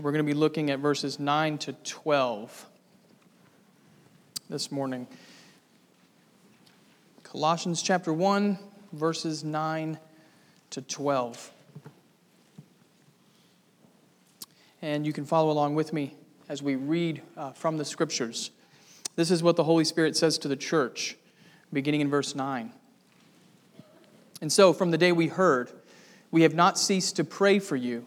We're going to be looking at verses 9 to 12 this morning. Colossians chapter 1, verses 9 to 12. And you can follow along with me as we read uh, from the scriptures. This is what the Holy Spirit says to the church, beginning in verse 9. And so, from the day we heard, we have not ceased to pray for you,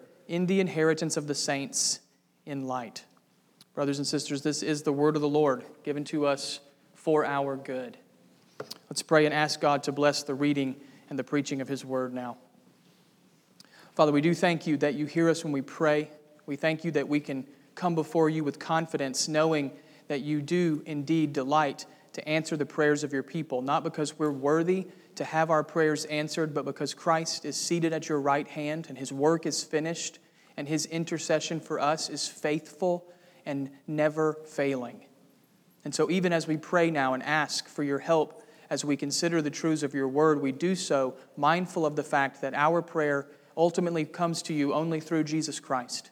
in the inheritance of the saints in light. Brothers and sisters, this is the word of the Lord given to us for our good. Let's pray and ask God to bless the reading and the preaching of His word now. Father, we do thank you that you hear us when we pray. We thank you that we can come before you with confidence, knowing that you do indeed delight to answer the prayers of your people, not because we're worthy to have our prayers answered, but because Christ is seated at your right hand and his work is finished and his intercession for us is faithful and never failing. And so, even as we pray now and ask for your help as we consider the truths of your word, we do so mindful of the fact that our prayer ultimately comes to you only through Jesus Christ.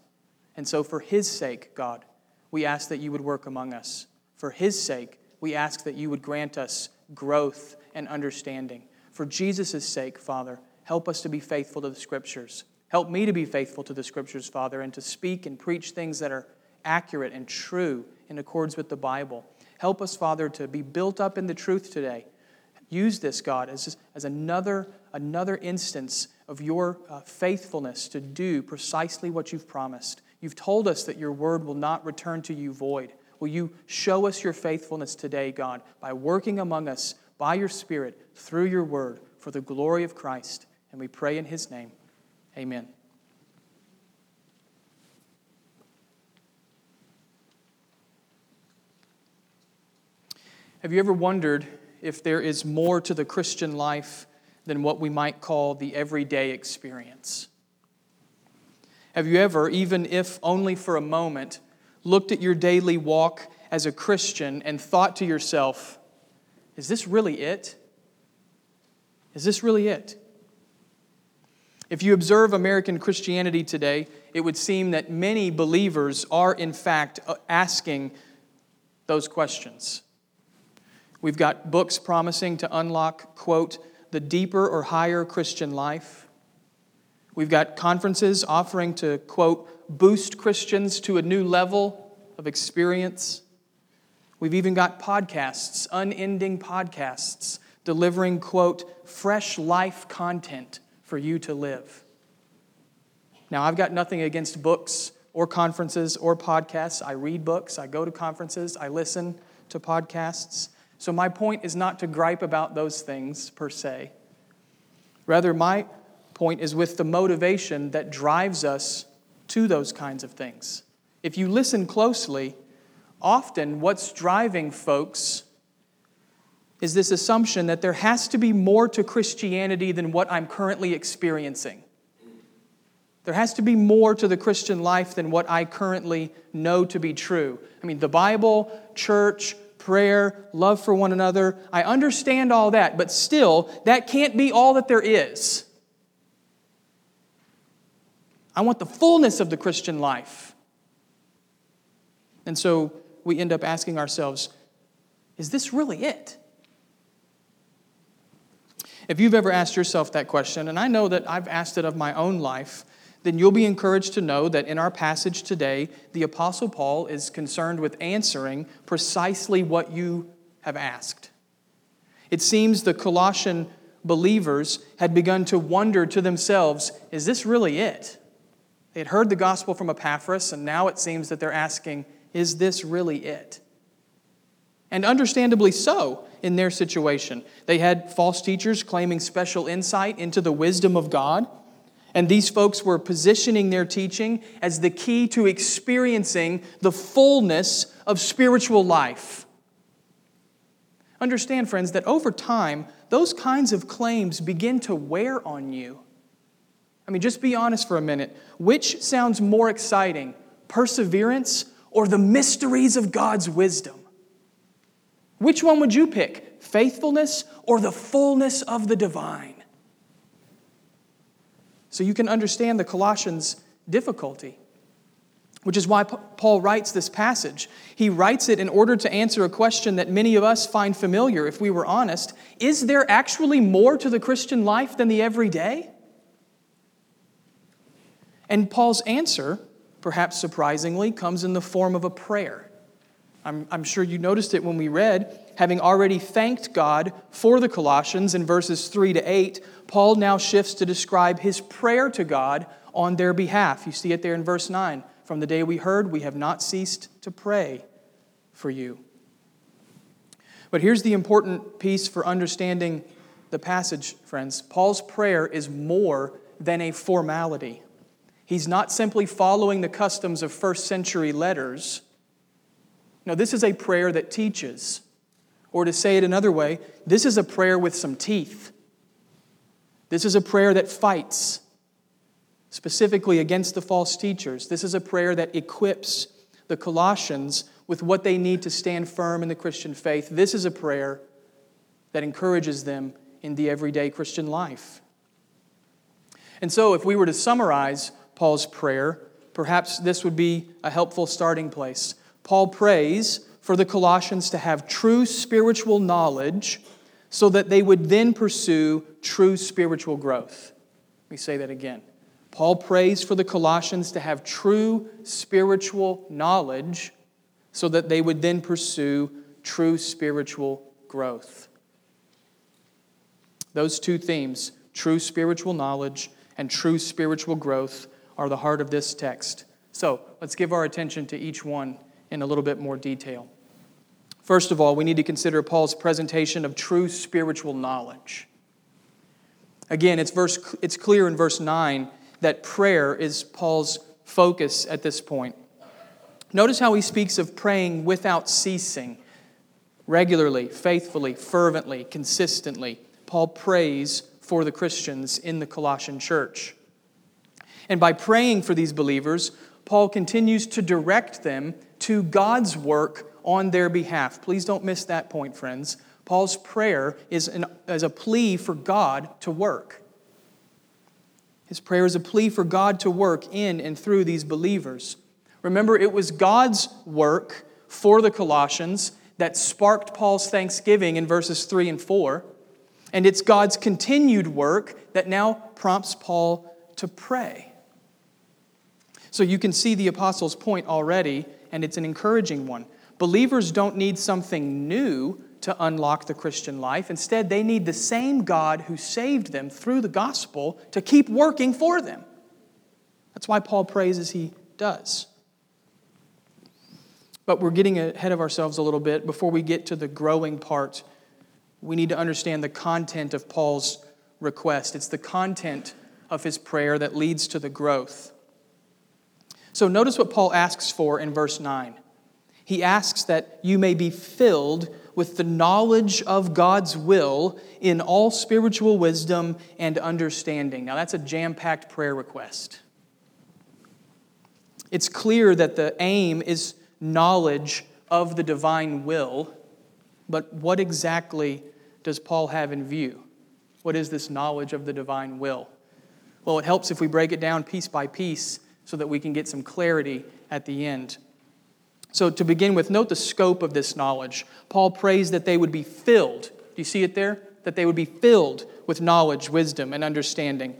And so, for his sake, God, we ask that you would work among us. For his sake, we ask that you would grant us growth and understanding. For Jesus' sake, Father, help us to be faithful to the Scriptures. Help me to be faithful to the Scriptures, Father, and to speak and preach things that are accurate and true in accordance with the Bible. Help us, Father, to be built up in the truth today. Use this, God, as, as another, another instance of your uh, faithfulness to do precisely what you've promised. You've told us that your word will not return to you void. Will you show us your faithfulness today, God, by working among us by your Spirit through your word for the glory of Christ? And we pray in his name. Amen. Have you ever wondered if there is more to the Christian life than what we might call the everyday experience? Have you ever, even if only for a moment, looked at your daily walk as a Christian and thought to yourself, is this really it? Is this really it? If you observe American Christianity today, it would seem that many believers are, in fact, uh, asking those questions. We've got books promising to unlock, quote, the deeper or higher Christian life. We've got conferences offering to, quote, boost Christians to a new level of experience. We've even got podcasts, unending podcasts, delivering, quote, fresh life content for you to live. Now, I've got nothing against books or conferences or podcasts. I read books, I go to conferences, I listen to podcasts. So, my point is not to gripe about those things per se. Rather, my point is with the motivation that drives us to those kinds of things. If you listen closely, often what's driving folks is this assumption that there has to be more to Christianity than what I'm currently experiencing. There has to be more to the Christian life than what I currently know to be true. I mean, the Bible, church, prayer, love for one another, I understand all that, but still, that can't be all that there is. I want the fullness of the Christian life. And so we end up asking ourselves, is this really it? If you've ever asked yourself that question, and I know that I've asked it of my own life, then you'll be encouraged to know that in our passage today, the Apostle Paul is concerned with answering precisely what you have asked. It seems the Colossian believers had begun to wonder to themselves, is this really it? Had heard the gospel from Epaphras, and now it seems that they're asking, is this really it? And understandably so in their situation. They had false teachers claiming special insight into the wisdom of God. And these folks were positioning their teaching as the key to experiencing the fullness of spiritual life. Understand, friends, that over time, those kinds of claims begin to wear on you. I mean, just be honest for a minute. Which sounds more exciting, perseverance or the mysteries of God's wisdom? Which one would you pick, faithfulness or the fullness of the divine? So you can understand the Colossians' difficulty, which is why Paul writes this passage. He writes it in order to answer a question that many of us find familiar if we were honest. Is there actually more to the Christian life than the everyday? And Paul's answer, perhaps surprisingly, comes in the form of a prayer. I'm, I'm, sure you noticed it when we read, having already thanked God for the Colossians in verses 3 to 8, Paul now shifts to describe his prayer to God on their behalf. You see it there in verse 9. From the day we heard, we have not ceased to pray for you. But here's the important piece for understanding the passage, friends. Paul's prayer is more than a formality. He's not simply following the customs of first century letters. No, this is a prayer that teaches. Or to say it another way, this is a prayer with some teeth. This is a prayer that fights specifically against the false teachers. This is a prayer that equips the Colossians with what they need to stand firm in the Christian faith. This is a prayer that encourages them in the everyday Christian life. And so, if we were to summarize Paul's prayer, perhaps this would be a helpful starting place. Paul prays for the Colossians to have true spiritual knowledge so that they would then pursue true spiritual growth. Let me say that again. Paul prays for the Colossians to have true spiritual knowledge so that they would then pursue true spiritual growth. Those two themes, true spiritual knowledge and true spiritual growth, are the heart of this text. So let's give our attention to each one in a little bit more detail. First of all, we need to consider Paul's presentation of true spiritual knowledge. Again, it's, verse, it's clear in verse 9 that prayer is Paul's focus at this point. Notice how he speaks of praying without ceasing, regularly, faithfully, fervently, consistently. Paul prays for the Christians in the Colossian church. And by praying for these believers, Paul continues to direct them to God's work on their behalf. Please don't miss that point, friends. Paul's prayer is, an, is a plea for God to work. His prayer is a plea for God to work in and through these believers. Remember, it was God's work for the Colossians that sparked Paul's thanksgiving in verses 3 and 4. And it's God's continued work that now prompts Paul to pray. So you can see the apostles' point already, and it's an encouraging one. Believers don't need something new to unlock the Christian life. Instead, they need the same God who saved them through the gospel to keep working for them. That's why Paul prays as he does. But we're getting ahead of ourselves a little bit. Before we get to the growing part, we need to understand the content of Paul's request. It's the content of his prayer that leads to the growth. So notice what Paul asks for in verse 9 he asks that you may be filled with the knowledge of God's will in all spiritual wisdom and understanding. Now, that's a jam packed prayer request. It's clear that the aim is knowledge of the divine will, but what exactly does Paul have in view? What is this knowledge of the divine will? Well, it helps if we break it down piece by piece so that we can get some clarity at the end. So, to begin with, note the scope of this knowledge. Paul prays that they would be filled. Do you see it there? That they would be filled with knowledge, wisdom, and understanding.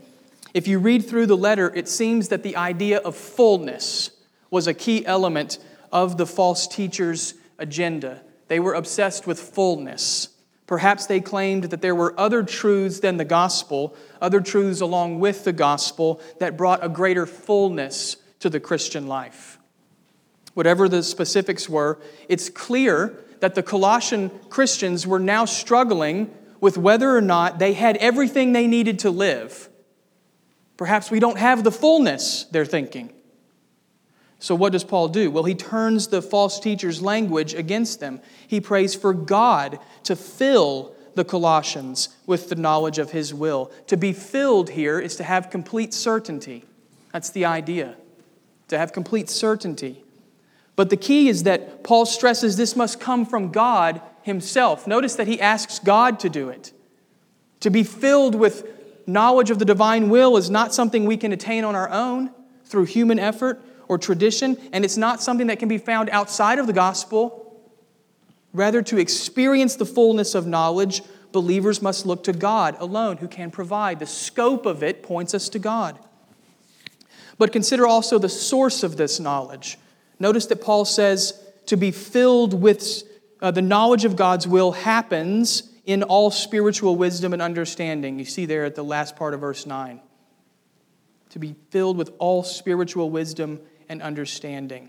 If you read through the letter, it seems that the idea of fullness was a key element of the false teachers' agenda. They were obsessed with fullness. Perhaps they claimed that there were other truths than the gospel, other truths along with the gospel that brought a greater fullness to the Christian life whatever the specifics were, it's clear that the Colossian Christians were now struggling with whether or not they had everything they needed to live. Perhaps we don't have the fullness, they're thinking. So, what does Paul do? Well, he turns the false teacher's language against them. He prays for God to fill the Colossians with the knowledge of his will. To be filled here is to have complete certainty. That's the idea, to have complete certainty. But the key is that Paul stresses this must come from God himself. Notice that he asks God to do it. To be filled with knowledge of the divine will is not something we can attain on our own through human effort or tradition, and it's not something that can be found outside of the gospel. Rather, to experience the fullness of knowledge, believers must look to God alone, who can provide. The scope of it points us to God. But consider also the source of this knowledge. Notice that Paul says to be filled with uh, the knowledge of God's will happens in all spiritual wisdom and understanding. You see there at the last part of verse 9. To be filled with all spiritual wisdom and understanding.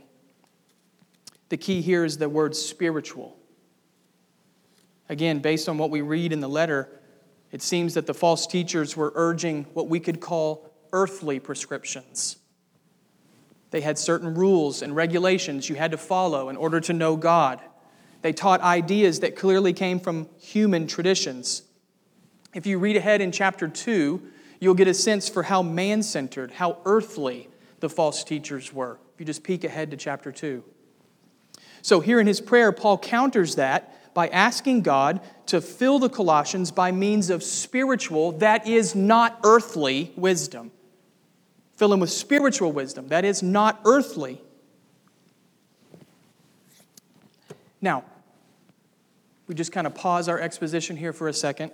The key here is the word spiritual. Again, based on what we read in the letter, it seems that the false teachers were urging what we could call earthly prescriptions. They had certain rules and regulations you had to follow in order to know God. They taught ideas that clearly came from human traditions. If you read ahead in chapter 2, you'll get a sense for how man centered, how earthly the false teachers were. If you just peek ahead to chapter 2. So, here in his prayer, Paul counters that by asking God to fill the Colossians by means of spiritual, that is not earthly wisdom. Fill them with spiritual wisdom, that is not earthly. Now, we just kind of pause our exposition here for a second.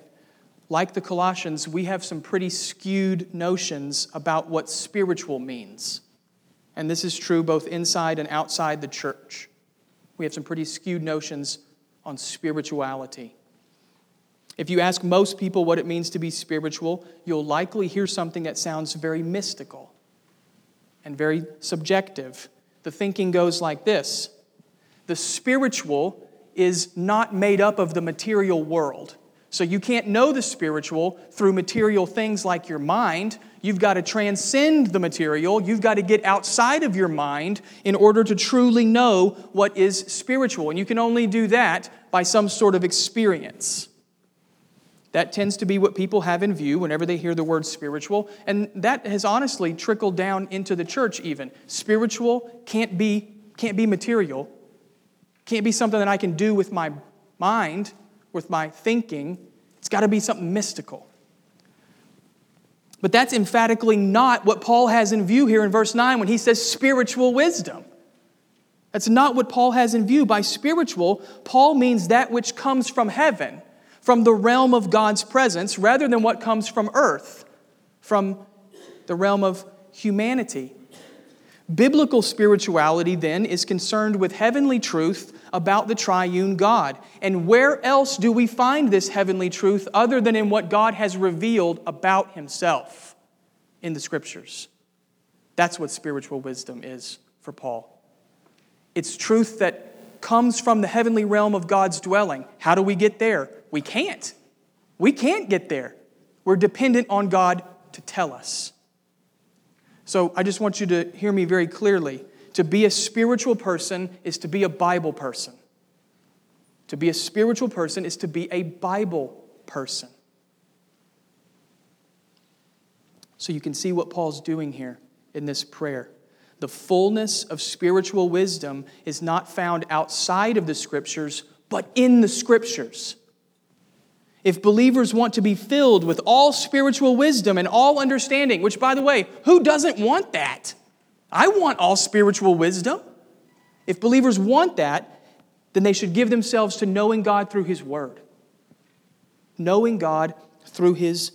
Like the Colossians, we have some pretty skewed notions about what spiritual means. And this is true both inside and outside the church. We have some pretty skewed notions on spirituality. If you ask most people what it means to be spiritual, you'll likely hear something that sounds very mystical and very subjective. The thinking goes like this The spiritual is not made up of the material world. So you can't know the spiritual through material things like your mind. You've got to transcend the material. You've got to get outside of your mind in order to truly know what is spiritual. And you can only do that by some sort of experience. That tends to be what people have in view whenever they hear the word spiritual. And that has honestly trickled down into the church, even. Spiritual can't be, can't be material, can't be something that I can do with my mind, with my thinking. It's got to be something mystical. But that's emphatically not what Paul has in view here in verse 9 when he says spiritual wisdom. That's not what Paul has in view. By spiritual, Paul means that which comes from heaven, from the realm of God's presence, rather than what comes from earth, from the realm of humanity. Biblical spirituality, then, is concerned with heavenly truth about the triune God. And where else do we find this heavenly truth other than in what God has revealed about Himself in the Scriptures? That's what spiritual wisdom is for Paul. It's truth that comes from the heavenly realm of God's dwelling. How do we get there? We can't. We can't get there. We're dependent on God to tell us. So I just want you to hear me very clearly. To be a spiritual person is to be a Bible person. To be a spiritual person is to be a Bible person. So you can see what Paul's doing here in this prayer. The fullness of spiritual wisdom is not found outside of the scriptures, but in the scriptures. If believers want to be filled with all spiritual wisdom and all understanding, which, by the way, who doesn't want that? I want all spiritual wisdom. If believers want that, then they should give themselves to knowing God through His Word. Knowing God through His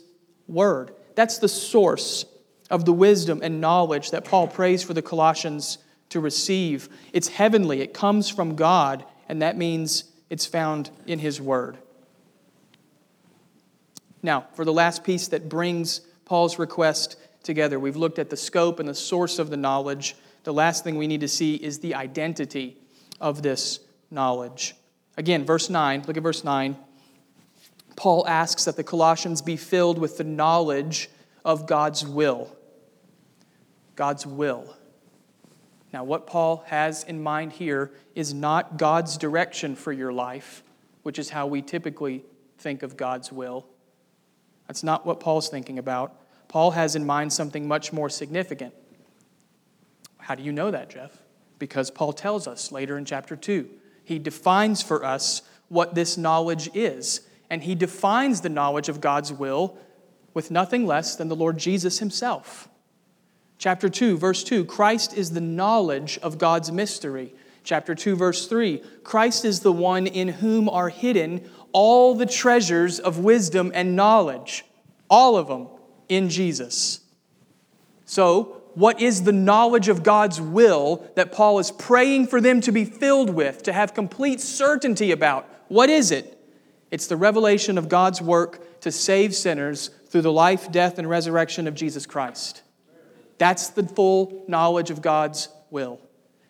Word. That's the source of the wisdom and knowledge that Paul prays for the Colossians to receive. It's heavenly, it comes from God, and that means it's found in His Word. Now, for the last piece that brings Paul's request together, we've looked at the scope and the source of the knowledge. The last thing we need to see is the identity of this knowledge. Again, verse 9, look at verse 9. Paul asks that the Colossians be filled with the knowledge of God's will. God's will. Now, what Paul has in mind here is not God's direction for your life, which is how we typically think of God's will. That's not what Paul's thinking about. Paul has in mind something much more significant. How do you know that, Jeff? Because Paul tells us later in chapter 2. He defines for us what this knowledge is, and he defines the knowledge of God's will with nothing less than the Lord Jesus himself. Chapter 2, verse 2 Christ is the knowledge of God's mystery. Chapter 2, verse 3 Christ is the one in whom are hidden all the treasures of wisdom and knowledge, all of them in Jesus. So, what is the knowledge of God's will that Paul is praying for them to be filled with, to have complete certainty about? What is it? It's the revelation of God's work to save sinners through the life, death, and resurrection of Jesus Christ. That's the full knowledge of God's will.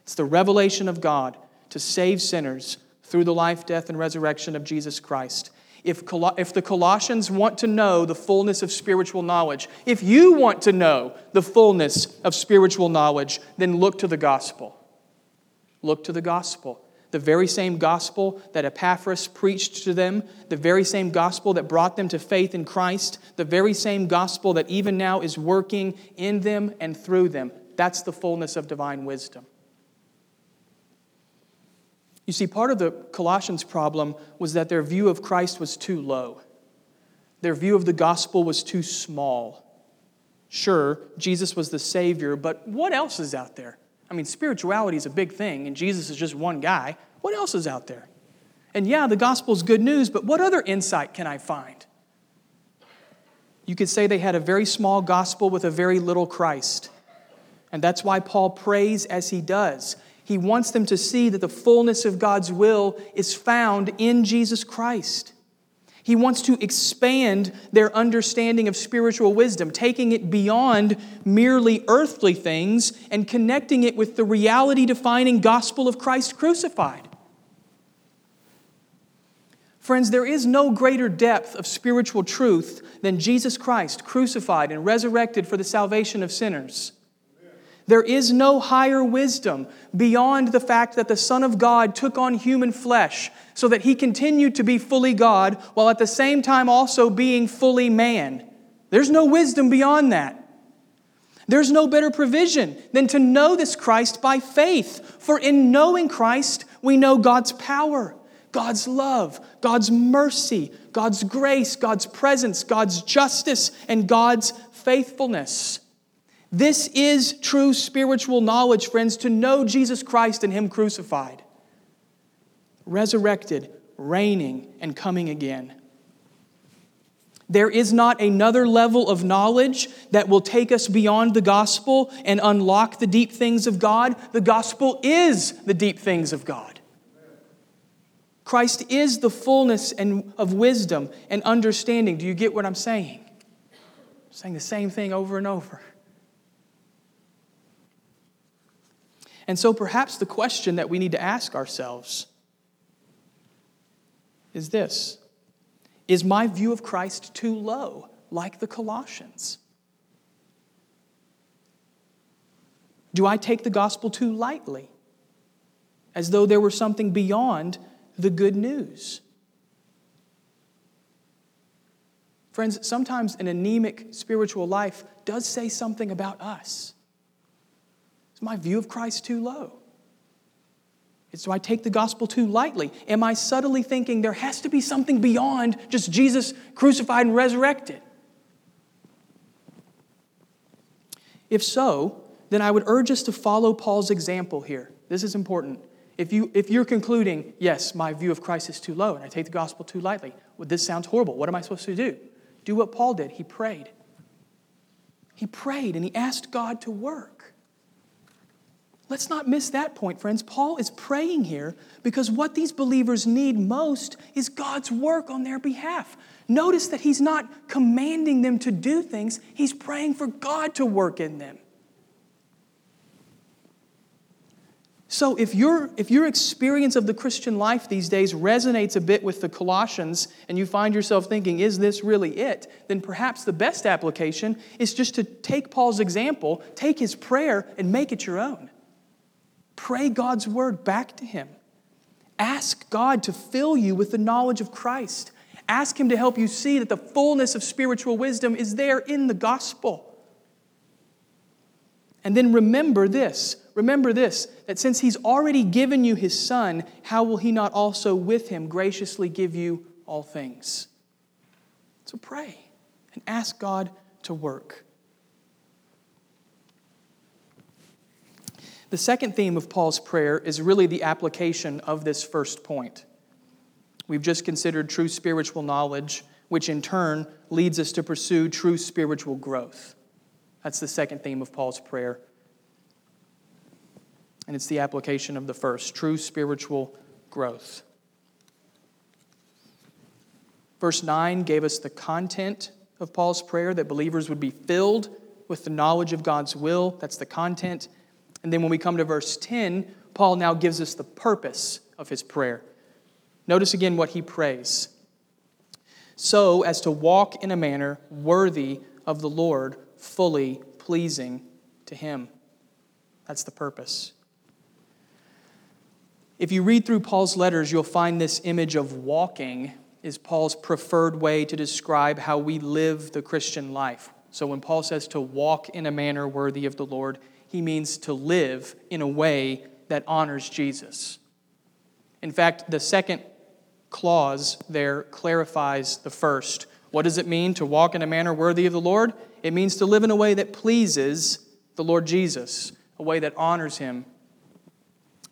It's the revelation of God to save sinners through the life, death, and resurrection of Jesus Christ. If, if the Colossians want to know the fullness of spiritual knowledge, if you want to know the fullness of spiritual knowledge, then look to the gospel. Look to the gospel the very same gospel that Epaphras preached to them, the very same gospel that brought them to faith in Christ, the very same gospel that even now is working in them and through them. That's the fullness of divine wisdom. You see, part of the Colossians' problem was that their view of Christ was too low. Their view of the gospel was too small. Sure, Jesus was the Savior, but what else is out there? I mean, spirituality is a big thing, and Jesus is just one guy. What else is out there? And yeah, the gospel is good news, but what other insight can I find? You could say they had a very small gospel with a very little Christ. And that's why Paul prays as he does. He wants them to see that the fullness of God's will is found in Jesus Christ. He wants to expand their understanding of spiritual wisdom, taking it beyond merely earthly things and connecting it with the reality defining gospel of Christ crucified. Friends, there is no greater depth of spiritual truth than Jesus Christ crucified and resurrected for the salvation of sinners. There is no higher wisdom beyond the fact that the Son of God took on human flesh so that he continued to be fully God while at the same time also being fully man. There's no wisdom beyond that. There's no better provision than to know this Christ by faith. For in knowing Christ, we know God's power, God's love, God's mercy, God's grace, God's presence, God's justice, and God's faithfulness. This is true spiritual knowledge, friends, to know Jesus Christ and Him crucified resurrected, reigning, and coming again. There is not another level of knowledge that will take us beyond the gospel and unlock the deep things of God. The gospel is the deep things of God. Christ is the fullness and, of wisdom and understanding. Do you get what I'm saying? I'm saying the same thing over and over. And so perhaps the question that we need to ask ourselves is this Is my view of Christ too low, like the Colossians? Do I take the gospel too lightly, as though there were something beyond the good news? Friends, sometimes an anemic spiritual life does say something about us. Is my view of Christ too low? Do I take the gospel too lightly? Am I subtly thinking there has to be something beyond just Jesus crucified and resurrected? If so, then I would urge us to follow Paul's example here. This is important. If, you, if you're concluding, yes, my view of Christ is too low and I take the gospel too lightly, well, this sounds horrible. What am I supposed to do? Do what Paul did. He prayed. He prayed and he asked God to work. Let's not miss that point, friends. Paul is praying here because what these believers need most is God's work on their behalf. Notice that he's not commanding them to do things, he's praying for God to work in them. So if your, if your experience of the Christian life these days resonates a bit with the Colossians and you find yourself thinking, is this really it? Then perhaps the best application is just to take Paul's example, take his prayer, and make it your own. Pray God's word back to him. Ask God to fill you with the knowledge of Christ. Ask Him to help you see that the fullness of spiritual wisdom is there in the gospel. And then remember this remember this that since He's already given you His Son, how will He not also with Him graciously give you all things? So pray and ask God to work. The second theme of Paul's prayer is really the application of this first point. We've just considered true spiritual knowledge, which in turn leads us to pursue true spiritual growth. That's the second theme of Paul's prayer. And it's the application of the first true spiritual growth. Verse 9 gave us the content of Paul's prayer that believers would be filled with the knowledge of God's will. That's the content. And then when we come to verse 10, Paul now gives us the purpose of his prayer. Notice again what he prays so as to walk in a manner worthy of the Lord, fully pleasing to him. That's the purpose. If you read through Paul's letters, you'll find this image of walking is Paul's preferred way to describe how we live the Christian life. So when Paul says to walk in a manner worthy of the Lord, he means to live in a way that honors Jesus. In fact, the second clause there clarifies the first. What does it mean to walk in a manner worthy of the Lord? It means to live in a way that pleases the Lord Jesus, a way that honors him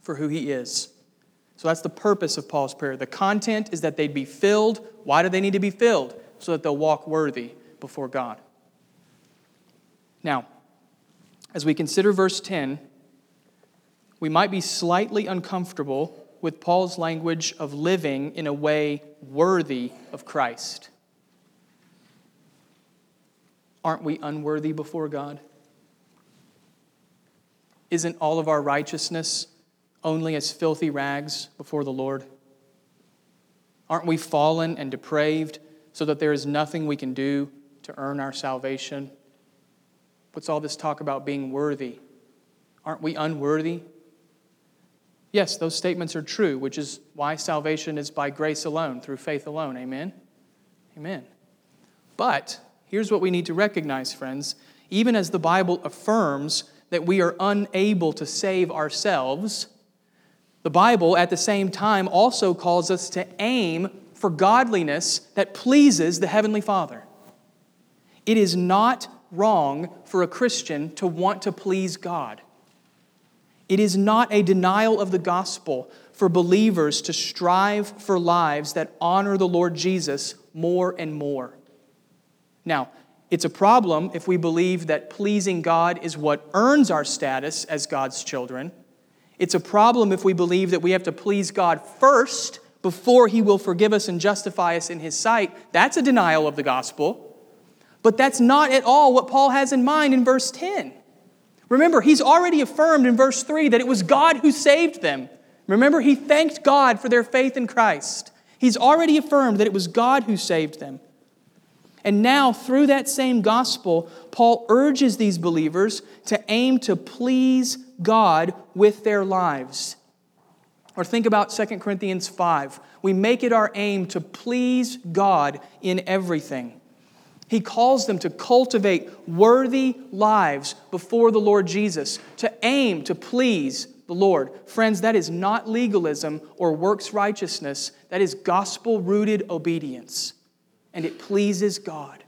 for who he is. So that's the purpose of Paul's prayer. The content is that they'd be filled. Why do they need to be filled? So that they'll walk worthy before God. Now, as we consider verse 10, we might be slightly uncomfortable with Paul's language of living in a way worthy of Christ. Aren't we unworthy before God? Isn't all of our righteousness only as filthy rags before the Lord? Aren't we fallen and depraved so that there is nothing we can do to earn our salvation? What's all this talk about being worthy? Aren't we unworthy? Yes, those statements are true, which is why salvation is by grace alone, through faith alone. Amen? Amen. But here's what we need to recognize, friends. Even as the Bible affirms that we are unable to save ourselves, the Bible at the same time also calls us to aim for godliness that pleases the Heavenly Father. It is not wrong for a Christian to want to please God. It is not a denial of the gospel for believers to strive for lives that honor the Lord Jesus more and more. Now, it's a problem if we believe that pleasing God is what earns our status as God's children. It's a problem if we believe that we have to please God first before He will forgive us and justify us in His sight. That's a denial of the gospel. But that's not at all what Paul has in mind in verse 10. Remember, he's already affirmed in verse 3 that it was God who saved them. Remember, he thanked God for their faith in Christ. He's already affirmed that it was God who saved them. And now, through that same gospel, Paul urges these believers to aim to please God with their lives. Or think about 2 Corinthians 5. We make it our aim to please God in everything. He calls them to cultivate worthy lives before the Lord Jesus, to aim to please the Lord. Friends, that is not legalism or works righteousness, that is gospel rooted obedience, and it pleases God.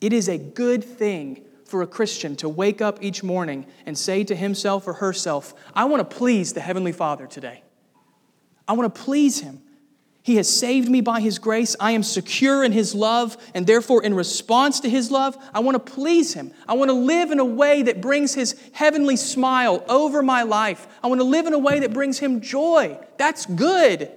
It is a good thing for a Christian to wake up each morning and say to himself or herself, I want to please the Heavenly Father today. I want to please Him. He has saved me by His grace. I am secure in His love, and therefore, in response to His love, I want to please Him. I want to live in a way that brings His heavenly smile over my life. I want to live in a way that brings Him joy. That's good.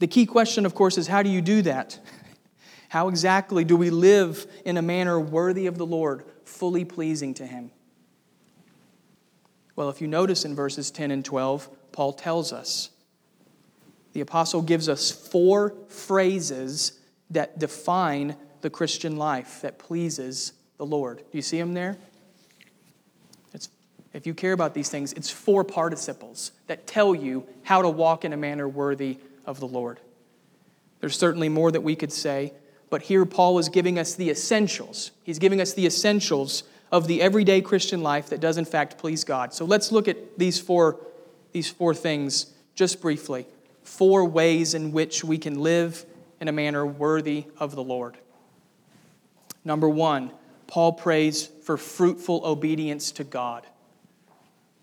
The key question, of course, is how do you do that? How exactly do we live in a manner worthy of the Lord, fully pleasing to Him? Well, if you notice in verses 10 and 12, Paul tells us. The apostle gives us four phrases that define the Christian life that pleases the Lord. Do you see them there? It's, if you care about these things, it's four participles that tell you how to walk in a manner worthy of the Lord. There's certainly more that we could say, but here Paul is giving us the essentials. He's giving us the essentials of the everyday Christian life that does, in fact, please God. So let's look at these four, these four things just briefly. Four ways in which we can live in a manner worthy of the Lord. Number one, Paul prays for fruitful obedience to God.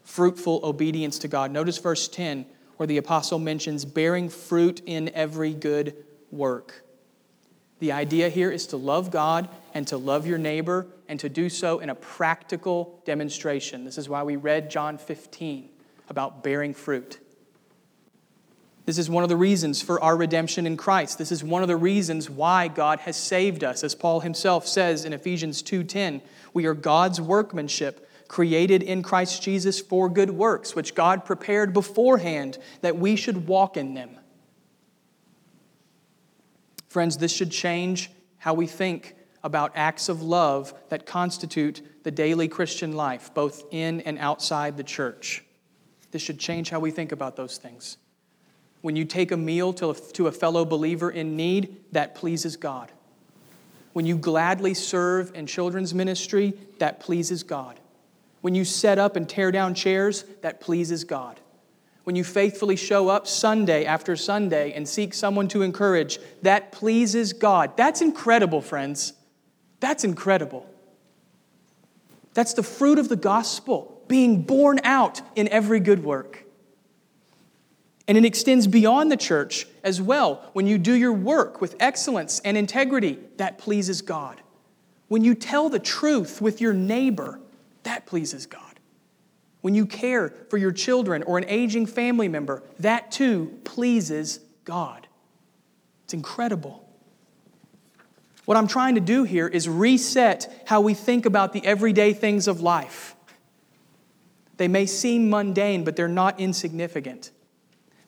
Fruitful obedience to God. Notice verse 10, where the apostle mentions bearing fruit in every good work. The idea here is to love God and to love your neighbor and to do so in a practical demonstration. This is why we read John 15 about bearing fruit. This is one of the reasons for our redemption in Christ. This is one of the reasons why God has saved us. As Paul himself says in Ephesians 2:10, we are God's workmanship, created in Christ Jesus for good works, which God prepared beforehand that we should walk in them. Friends, this should change how we think about acts of love that constitute the daily Christian life, both in and outside the church. This should change how we think about those things. When you take a meal to a, to a fellow believer in need, that pleases God. When you gladly serve in children's ministry, that pleases God. When you set up and tear down chairs, that pleases God when you faithfully show up Sunday after Sunday and seek someone to encourage, that pleases God. That's incredible, friends. That's incredible. That's the fruit of the gospel being borne out in every good work. And it extends beyond the church as well. When you do your work with excellence and integrity, that pleases God. When you tell the truth with your neighbor, that pleases God. When you care for your children or an aging family member, that too pleases God. It's incredible. What I'm trying to do here is reset how we think about the everyday things of life. They may seem mundane, but they're not insignificant.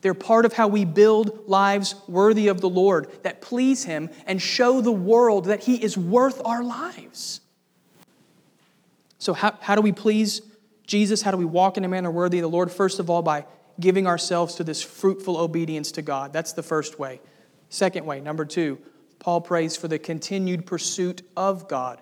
They're part of how we build lives worthy of the Lord that please Him and show the world that He is worth our lives. So, how, how do we please Jesus, how do we walk in a manner worthy of the Lord? First of all, by giving ourselves to this fruitful obedience to God. That's the first way. Second way, number two, Paul prays for the continued pursuit of God.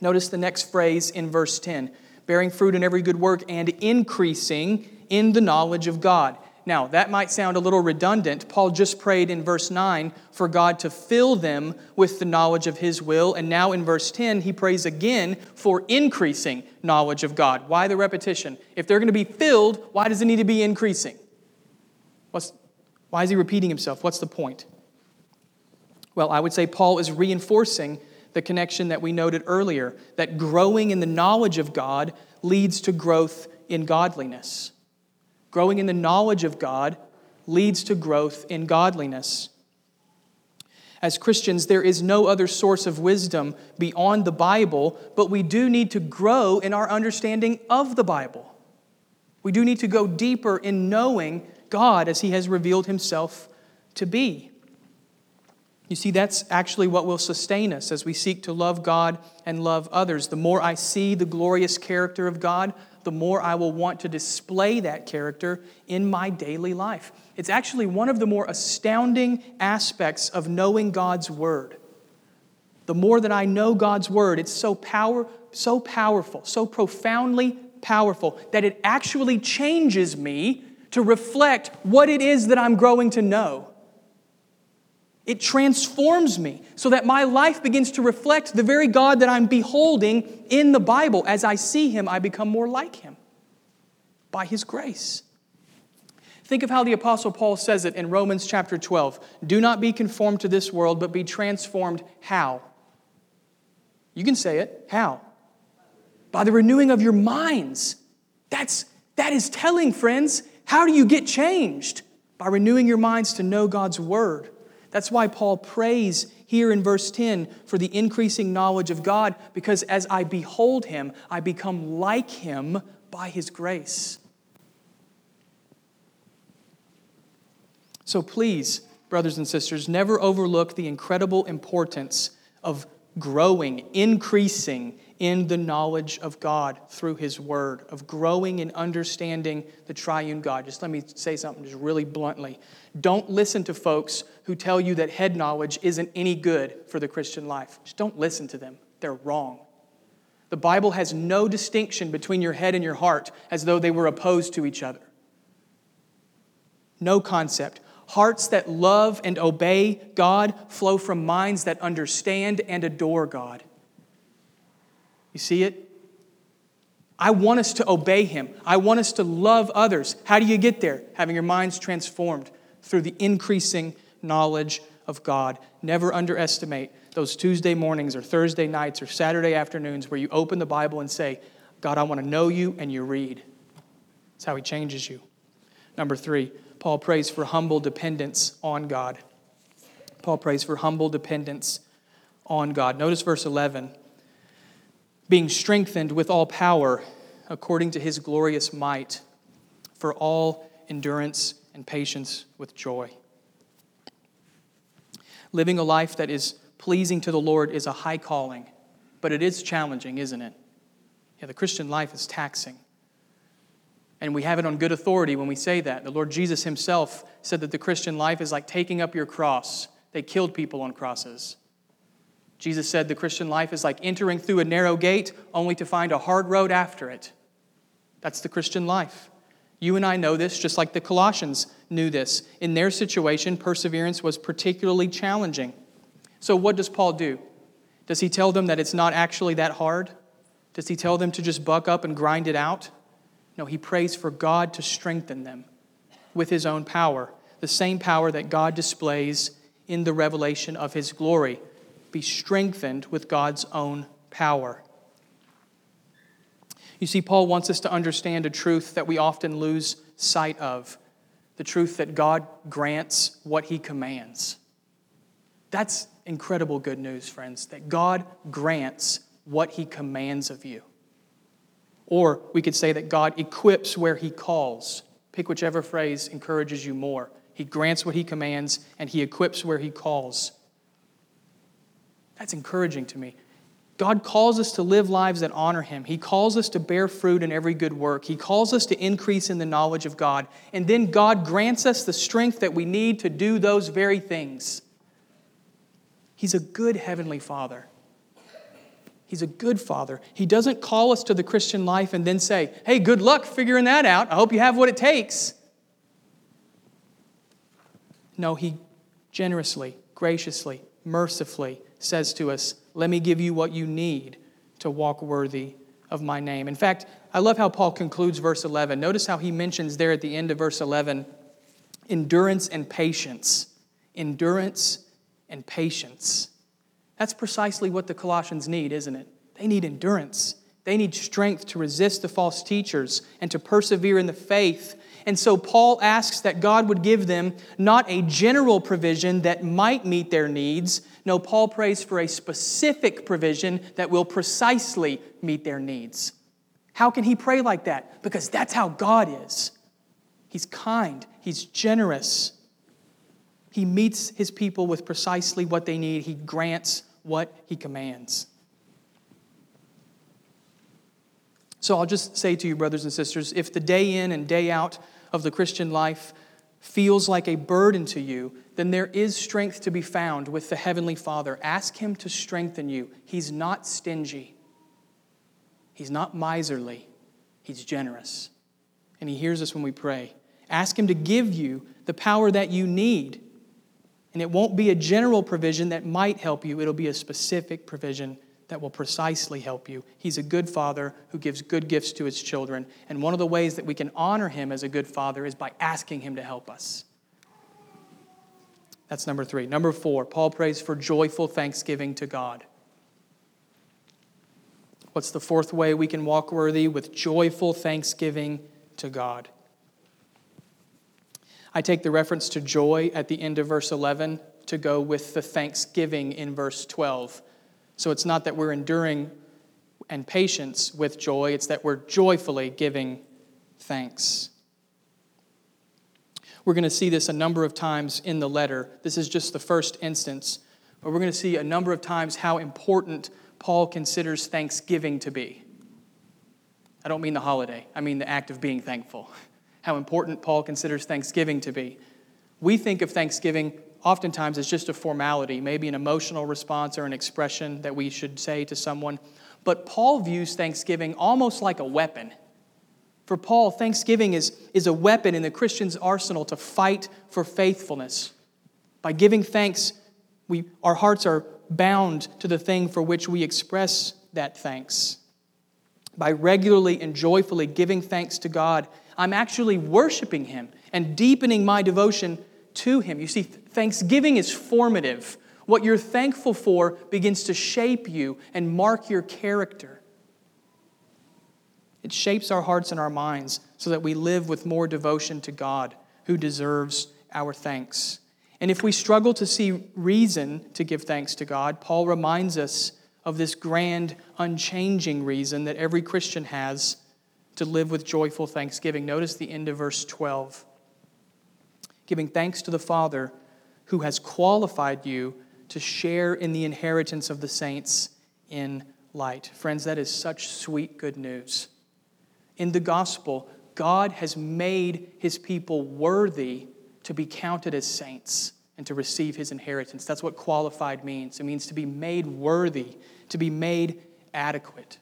Notice the next phrase in verse 10 bearing fruit in every good work and increasing in the knowledge of God. Now, that might sound a little redundant. Paul just prayed in verse 9 for God to fill them with the knowledge of his will. And now in verse 10, he prays again for increasing knowledge of God. Why the repetition? If they're going to be filled, why does it need to be increasing? What's, why is he repeating himself? What's the point? Well, I would say Paul is reinforcing the connection that we noted earlier that growing in the knowledge of God leads to growth in godliness. Growing in the knowledge of God leads to growth in godliness. As Christians, there is no other source of wisdom beyond the Bible, but we do need to grow in our understanding of the Bible. We do need to go deeper in knowing God as He has revealed Himself to be. You see, that's actually what will sustain us as we seek to love God and love others. The more I see the glorious character of God, the more I will want to display that character in my daily life. It's actually one of the more astounding aspects of knowing God's Word. The more that I know God's Word, it's so, power, so powerful, so profoundly powerful, that it actually changes me to reflect what it is that I'm growing to know. It transforms me so that my life begins to reflect the very God that I'm beholding in the Bible. As I see him, I become more like him by his grace. Think of how the Apostle Paul says it in Romans chapter 12 Do not be conformed to this world, but be transformed. How? You can say it. How? By the renewing of your minds. That's, that is telling, friends. How do you get changed? By renewing your minds to know God's Word. That's why Paul prays here in verse 10 for the increasing knowledge of God, because as I behold him, I become like him by His grace. So please, brothers and sisters, never overlook the incredible importance of growing, increasing in the knowledge of God through His Word, of growing and understanding the triune God. Just let me say something just really bluntly. Don't listen to folks who tell you that head knowledge isn't any good for the Christian life. Just don't listen to them. They're wrong. The Bible has no distinction between your head and your heart as though they were opposed to each other. No concept. Hearts that love and obey God flow from minds that understand and adore God. You see it? I want us to obey Him. I want us to love others. How do you get there? Having your minds transformed through the increasing knowledge of God. Never underestimate those Tuesday mornings or Thursday nights or Saturday afternoons where you open the Bible and say, God, I want to know you, and you read. That's how He changes you. Number three, Paul prays for humble dependence on God. Paul prays for humble dependence on God. Notice verse 11 being strengthened with all power according to his glorious might for all endurance and patience with joy. Living a life that is pleasing to the Lord is a high calling, but it is challenging, isn't it? Yeah, the Christian life is taxing. And we have it on good authority when we say that. The Lord Jesus himself said that the Christian life is like taking up your cross. They killed people on crosses. Jesus said the Christian life is like entering through a narrow gate only to find a hard road after it. That's the Christian life. You and I know this just like the Colossians knew this. In their situation, perseverance was particularly challenging. So, what does Paul do? Does he tell them that it's not actually that hard? Does he tell them to just buck up and grind it out? No, he prays for God to strengthen them with his own power, the same power that God displays in the revelation of his glory. Be strengthened with God's own power. You see, Paul wants us to understand a truth that we often lose sight of the truth that God grants what he commands. That's incredible good news, friends, that God grants what he commands of you. Or we could say that God equips where He calls. Pick whichever phrase encourages you more. He grants what He commands, and He equips where He calls. That's encouraging to me. God calls us to live lives that honor Him. He calls us to bear fruit in every good work. He calls us to increase in the knowledge of God. And then God grants us the strength that we need to do those very things. He's a good Heavenly Father. He's a good father. He doesn't call us to the Christian life and then say, hey, good luck figuring that out. I hope you have what it takes. No, he generously, graciously, mercifully says to us, let me give you what you need to walk worthy of my name. In fact, I love how Paul concludes verse 11. Notice how he mentions there at the end of verse 11 endurance and patience. Endurance and patience. That's precisely what the Colossians need, isn't it? They need endurance. They need strength to resist the false teachers and to persevere in the faith. And so Paul asks that God would give them not a general provision that might meet their needs. No, Paul prays for a specific provision that will precisely meet their needs. How can he pray like that? Because that's how God is. He's kind, He's generous. He meets His people with precisely what they need, He grants what he commands. So I'll just say to you, brothers and sisters, if the day in and day out of the Christian life feels like a burden to you, then there is strength to be found with the Heavenly Father. Ask Him to strengthen you. He's not stingy, He's not miserly, He's generous. And He hears us when we pray. Ask Him to give you the power that you need and it won't be a general provision that might help you, it'll be a specific provision that will precisely help you. He's a good father who gives good gifts to his children. And one of the ways that we can honor him as a good father is by asking him to help us. That's number three. Number four, Paul prays for joyful thanksgiving to God. What's the fourth way we can walk worthy? With joyful thanksgiving to God. I take the reference to joy at the end of verse 11 to go with the thanksgiving in verse 12. So it's not that we're enduring and patience with joy. It's that we're joyfully giving thanks. We're going to see this a number of times in the letter. This is just the first instance, but we're going to see a number of times how important Paul considers thanksgiving to be. I don't mean the holiday, I mean the act of being thankful. How important Paul considers thanksgiving to be. We think of thanksgiving oftentimes as just a formality, maybe an emotional response or an expression that we should say to someone. But Paul views thanksgiving almost like a weapon. For Paul, thanksgiving is, is a weapon in the Christian's arsenal to fight for faithfulness. By giving thanks, we, our hearts are bound to the thing for which we express that thanks. By regularly and joyfully giving thanks to God, I'm actually worshiping Him and deepening my devotion to Him. You see, thanksgiving is formative. What you're thankful for begins to shape you and mark your character. It shapes our hearts and our minds so that we live with more devotion to God, who deserves our thanks. And if we struggle to see reason to give thanks to God, Paul reminds us of this grand, unchanging reason that every Christian has to live with joyful thanksgiving. Notice the end of verse 12 giving thanks to the Father who has qualified you to share in the inheritance of the saints in light. Friends, that is such sweet good news. In the gospel, God has made his people worthy to be counted as saints and to receive his inheritance. That's what qualified means. It means to be made worthy, to be made adequate.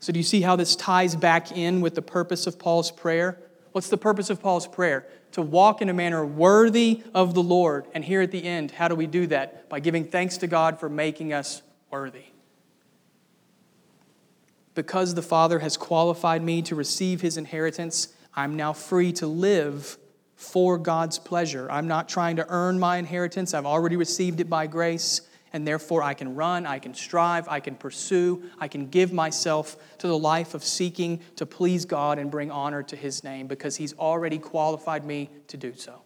So, do you see how this ties back in with the purpose of Paul's prayer? What's the purpose of Paul's prayer? To walk in a manner worthy of the Lord. And here at the end, how do we do that? By giving thanks to God for making us worthy. Because the Father has qualified me to receive his inheritance, I'm now free to live for God's pleasure. I'm not trying to earn my inheritance, I've already received it by grace, and therefore I can run, I can strive, I can pursue, I can give myself to the life of seeking to please God and bring honor to his name because he's already qualified me to do so.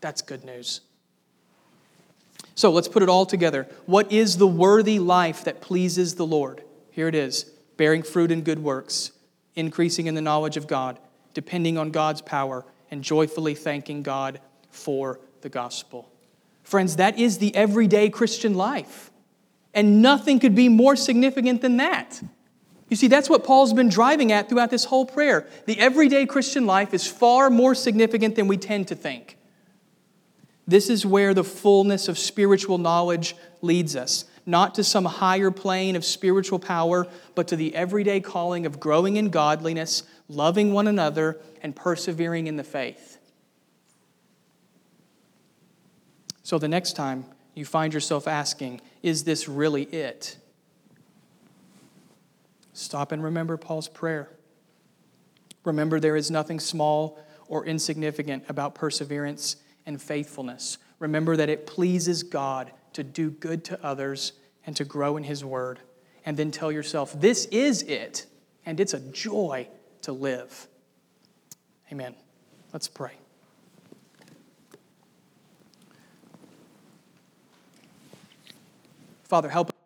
That's good news. So let's put it all together. What is the worthy life that pleases the Lord? Here it is bearing fruit in good works, increasing in the knowledge of God, depending on God's power, and joyfully thanking God for the gospel. Friends, that is the everyday Christian life. And nothing could be more significant than that. You see, that's what Paul's been driving at throughout this whole prayer. The everyday Christian life is far more significant than we tend to think. This is where the fullness of spiritual knowledge leads us not to some higher plane of spiritual power, but to the everyday calling of growing in godliness, loving one another, and persevering in the faith. So the next time you find yourself asking, Is this really it? Stop and remember Paul's prayer. Remember, there is nothing small or insignificant about perseverance and faithfulness. Remember that it pleases God to do good to others and to grow in His Word. And then tell yourself, this is it, and it's a joy to live. Amen. Let's pray. Father, help